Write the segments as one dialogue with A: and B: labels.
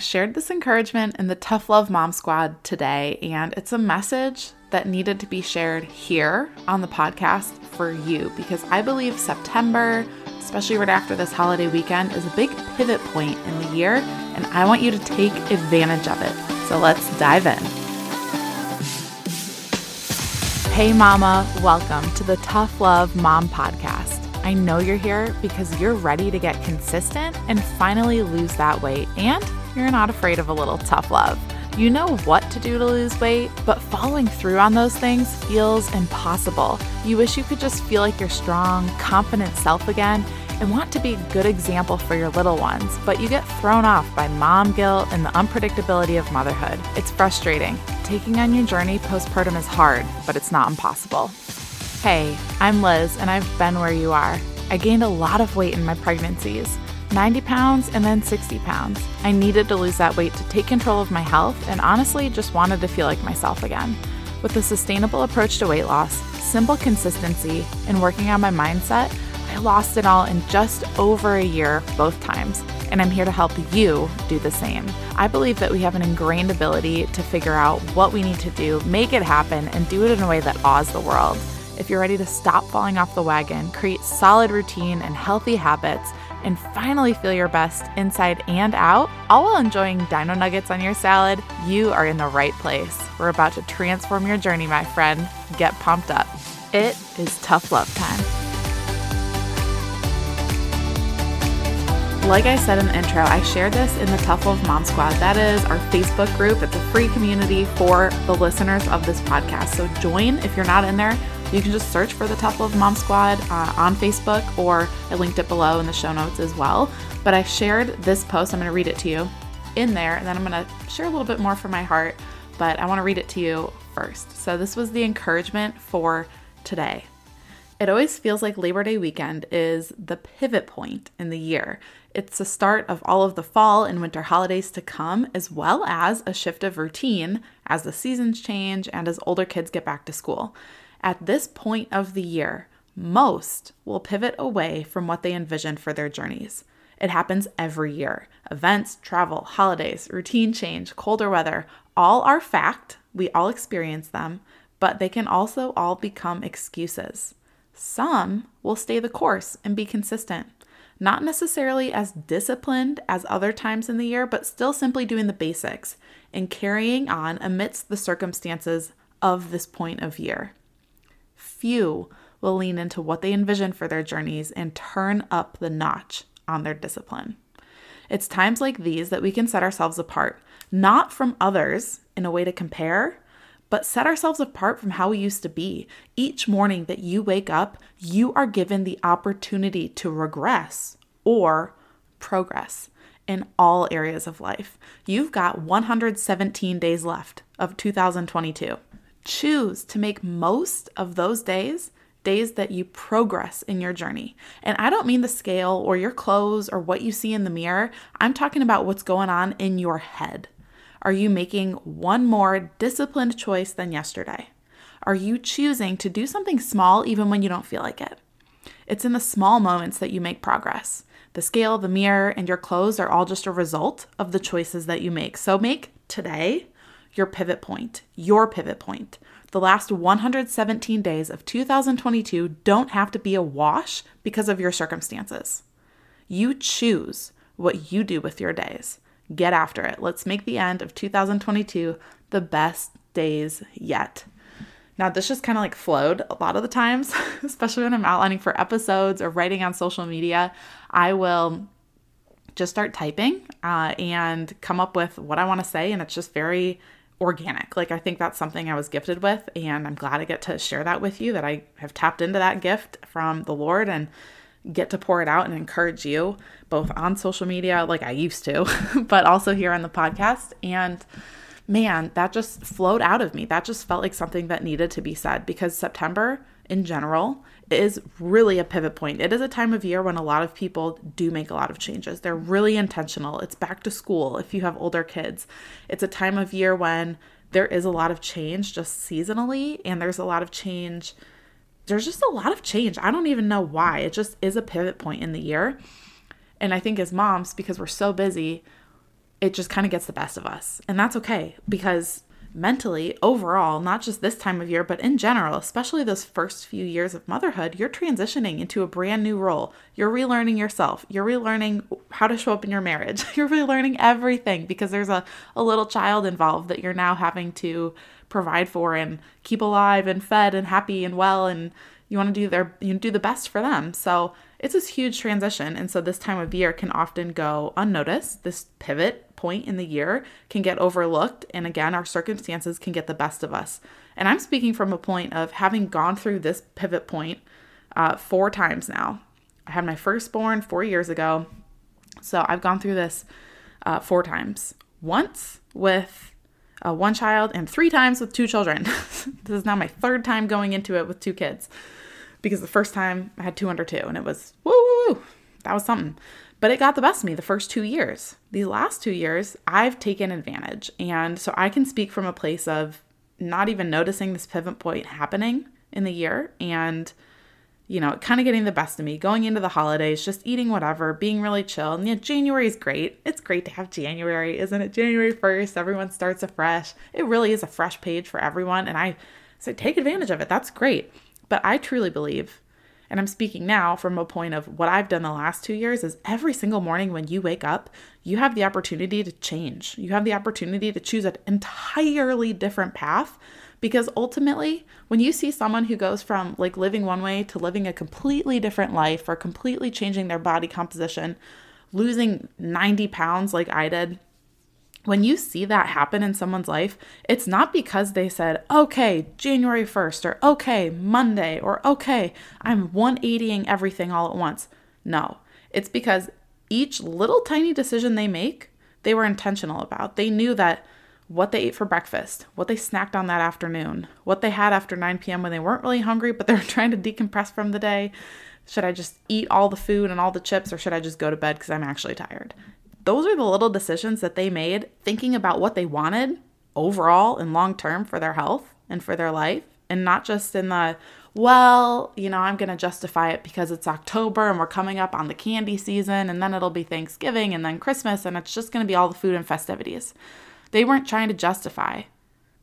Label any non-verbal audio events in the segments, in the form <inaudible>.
A: shared this encouragement in the Tough Love Mom Squad today, and it's a message that needed to be shared here on the podcast for you because I believe September, especially right after this holiday weekend, is a big pivot point in the year, and I want you to take advantage of it. So let's dive in. Hey, Mama, welcome to the Tough Love Mom Podcast. I know you're here because you're ready to get consistent and finally lose that weight, and you're not afraid of a little tough love. You know what to do to lose weight, but following through on those things feels impossible. You wish you could just feel like your strong, confident self again and want to be a good example for your little ones, but you get thrown off by mom guilt and the unpredictability of motherhood. It's frustrating. Taking on your journey postpartum is hard, but it's not impossible. Hey, I'm Liz, and I've been where you are. I gained a lot of weight in my pregnancies 90 pounds and then 60 pounds. I needed to lose that weight to take control of my health and honestly just wanted to feel like myself again. With a sustainable approach to weight loss, simple consistency, and working on my mindset, I lost it all in just over a year both times, and I'm here to help you do the same. I believe that we have an ingrained ability to figure out what we need to do, make it happen, and do it in a way that awes the world. If you're ready to stop falling off the wagon, create solid routine and healthy habits, and finally feel your best inside and out, all while enjoying dino nuggets on your salad, you are in the right place. We're about to transform your journey, my friend. Get pumped up. It is tough love time. Like I said in the intro, I shared this in the Tough Love Mom Squad. That is our Facebook group. It's a free community for the listeners of this podcast. So join if you're not in there. You can just search for the Tough Love Mom Squad uh, on Facebook, or I linked it below in the show notes as well. But I shared this post, I'm going to read it to you in there, and then I'm going to share a little bit more from my heart, but I want to read it to you first. So, this was the encouragement for today. It always feels like Labor Day weekend is the pivot point in the year. It's the start of all of the fall and winter holidays to come, as well as a shift of routine as the seasons change and as older kids get back to school. At this point of the year, most will pivot away from what they envisioned for their journeys. It happens every year. Events, travel, holidays, routine change, colder weather, all are fact. We all experience them, but they can also all become excuses. Some will stay the course and be consistent, not necessarily as disciplined as other times in the year, but still simply doing the basics and carrying on amidst the circumstances of this point of year few will lean into what they envision for their journeys and turn up the notch on their discipline. It's times like these that we can set ourselves apart, not from others in a way to compare, but set ourselves apart from how we used to be. Each morning that you wake up, you are given the opportunity to regress or progress in all areas of life. You've got 117 days left of 2022 choose to make most of those days days that you progress in your journey. And I don't mean the scale or your clothes or what you see in the mirror. I'm talking about what's going on in your head. Are you making one more disciplined choice than yesterday? Are you choosing to do something small even when you don't feel like it? It's in the small moments that you make progress. The scale, the mirror, and your clothes are all just a result of the choices that you make. So make today your pivot point, your pivot point. The last 117 days of 2022 don't have to be a wash because of your circumstances. You choose what you do with your days. Get after it. Let's make the end of 2022 the best days yet. Now, this just kind of like flowed a lot of the times, <laughs> especially when I'm outlining for episodes or writing on social media. I will just start typing uh, and come up with what I want to say, and it's just very organic. Like I think that's something I was gifted with and I'm glad I get to share that with you that I have tapped into that gift from the Lord and get to pour it out and encourage you both on social media like I used to, <laughs> but also here on the podcast and man, that just flowed out of me. That just felt like something that needed to be said because September in general is really a pivot point. It is a time of year when a lot of people do make a lot of changes. They're really intentional. It's back to school if you have older kids. It's a time of year when there is a lot of change just seasonally, and there's a lot of change. There's just a lot of change. I don't even know why. It just is a pivot point in the year. And I think as moms, because we're so busy, it just kind of gets the best of us. And that's okay because mentally, overall, not just this time of year, but in general, especially those first few years of motherhood, you're transitioning into a brand new role. You're relearning yourself. You're relearning how to show up in your marriage. <laughs> You're relearning everything because there's a, a little child involved that you're now having to provide for and keep alive and fed and happy and well and you want to do their you do the best for them. So it's this huge transition. And so this time of year can often go unnoticed. This pivot point in the year can get overlooked. And again, our circumstances can get the best of us. And I'm speaking from a point of having gone through this pivot point uh, four times now. I had my firstborn four years ago. So I've gone through this uh, four times. Once with uh, one child and three times with two children. <laughs> this is now my third time going into it with two kids because the first time I had two under two and it was woo woo woo. That was something. But it got the best of me the first two years. These last two years, I've taken advantage. And so I can speak from a place of not even noticing this pivot point happening in the year and, you know, kind of getting the best of me, going into the holidays, just eating whatever, being really chill. And yeah, January is great. It's great to have January, isn't it? January 1st, everyone starts afresh. It really is a fresh page for everyone. And I say, take advantage of it. That's great. But I truly believe, and I'm speaking now from a point of what I've done the last two years, is every single morning when you wake up, you have the opportunity to change. You have the opportunity to choose an entirely different path. Because ultimately, when you see someone who goes from like living one way to living a completely different life or completely changing their body composition, losing 90 pounds like I did, when you see that happen in someone's life, it's not because they said, okay, January 1st, or okay, Monday, or okay, I'm 180ing everything all at once. No, it's because each little tiny decision they make, they were intentional about. They knew that what they ate for breakfast, what they snacked on that afternoon, what they had after 9 p.m. when they weren't really hungry, but they were <laughs> trying to decompress from the day. Should I just eat all the food and all the chips, or should I just go to bed because I'm actually tired? Those are the little decisions that they made thinking about what they wanted overall and long term for their health and for their life and not just in the well, you know, I'm going to justify it because it's October and we're coming up on the candy season and then it'll be Thanksgiving and then Christmas and it's just going to be all the food and festivities. They weren't trying to justify.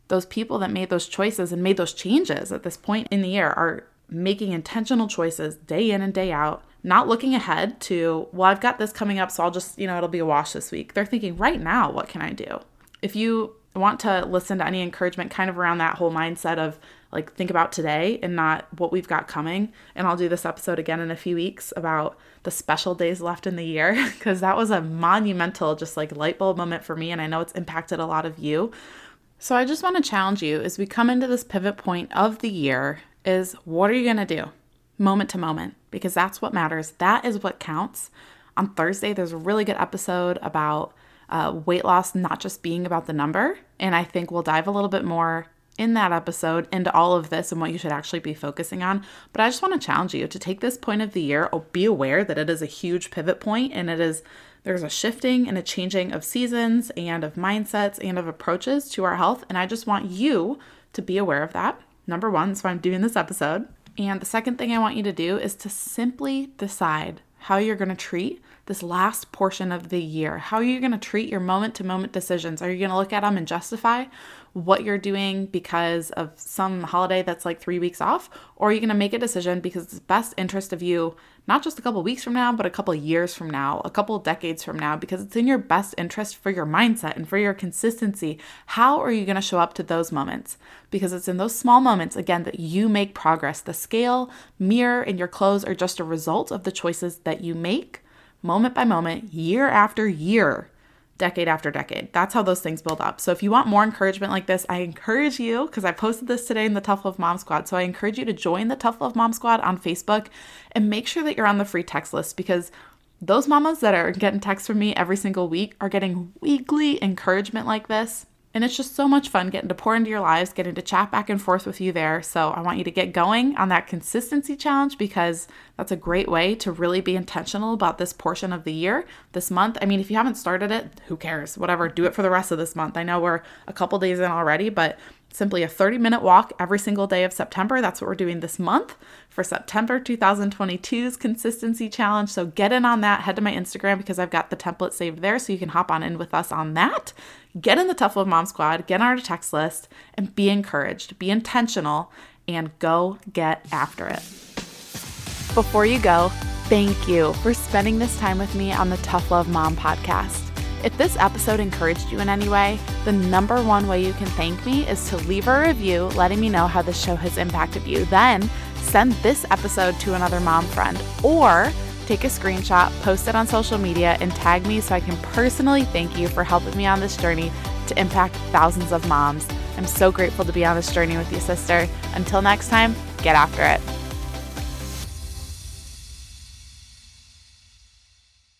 A: Those people that made those choices and made those changes at this point in the year are making intentional choices day in and day out not looking ahead to, well, I've got this coming up, so I'll just, you know, it'll be a wash this week. They're thinking, right now, what can I do? If you want to listen to any encouragement kind of around that whole mindset of like think about today and not what we've got coming and I'll do this episode again in a few weeks about the special days left in the year <laughs> because that was a monumental just like light bulb moment for me and I know it's impacted a lot of you. So I just want to challenge you as we come into this pivot point of the year is what are you going to do? Moment to moment because that's what matters. That is what counts. On Thursday, there's a really good episode about uh, weight loss not just being about the number. And I think we'll dive a little bit more in that episode into all of this and what you should actually be focusing on. But I just want to challenge you to take this point of the year, oh, be aware that it is a huge pivot point and it is there's a shifting and a changing of seasons and of mindsets and of approaches to our health. And I just want you to be aware of that. Number one, so I'm doing this episode. And the second thing I want you to do is to simply decide how you're going to treat this last portion of the year. How are you going to treat your moment to moment decisions? Are you going to look at them and justify what you're doing because of some holiday that's like three weeks off? Or are you going to make a decision because it's best interest of you, not just a couple weeks from now, but a couple years from now, a couple decades from now, because it's in your best interest for your mindset and for your consistency. How are you going to show up to those moments? Because it's in those small moments, again, that you make progress. The scale, mirror, and your clothes are just a result of the choices that you make moment by moment, year after year decade after decade. That's how those things build up. So if you want more encouragement like this, I encourage you because I posted this today in the Tough Love Mom Squad. So I encourage you to join the Tough Love Mom Squad on Facebook and make sure that you're on the free text list because those mamas that are getting texts from me every single week are getting weekly encouragement like this. And it's just so much fun getting to pour into your lives, getting to chat back and forth with you there. So I want you to get going on that consistency challenge because that's a great way to really be intentional about this portion of the year, this month. I mean, if you haven't started it, who cares? Whatever, do it for the rest of this month. I know we're a couple days in already, but simply a 30 minute walk every single day of September. That's what we're doing this month for September 2022's consistency challenge. So get in on that. Head to my Instagram because I've got the template saved there so you can hop on in with us on that. Get in the Tough Love Mom Squad, get on our text list, and be encouraged, be intentional, and go get after it. Before you go, thank you for spending this time with me on the Tough Love Mom podcast. If this episode encouraged you in any way, the number one way you can thank me is to leave a review letting me know how the show has impacted you. Then send this episode to another mom friend or take a screenshot, post it on social media, and tag me so I can personally thank you for helping me on this journey to impact thousands of moms. I'm so grateful to be on this journey with you, sister. Until next time, get after it.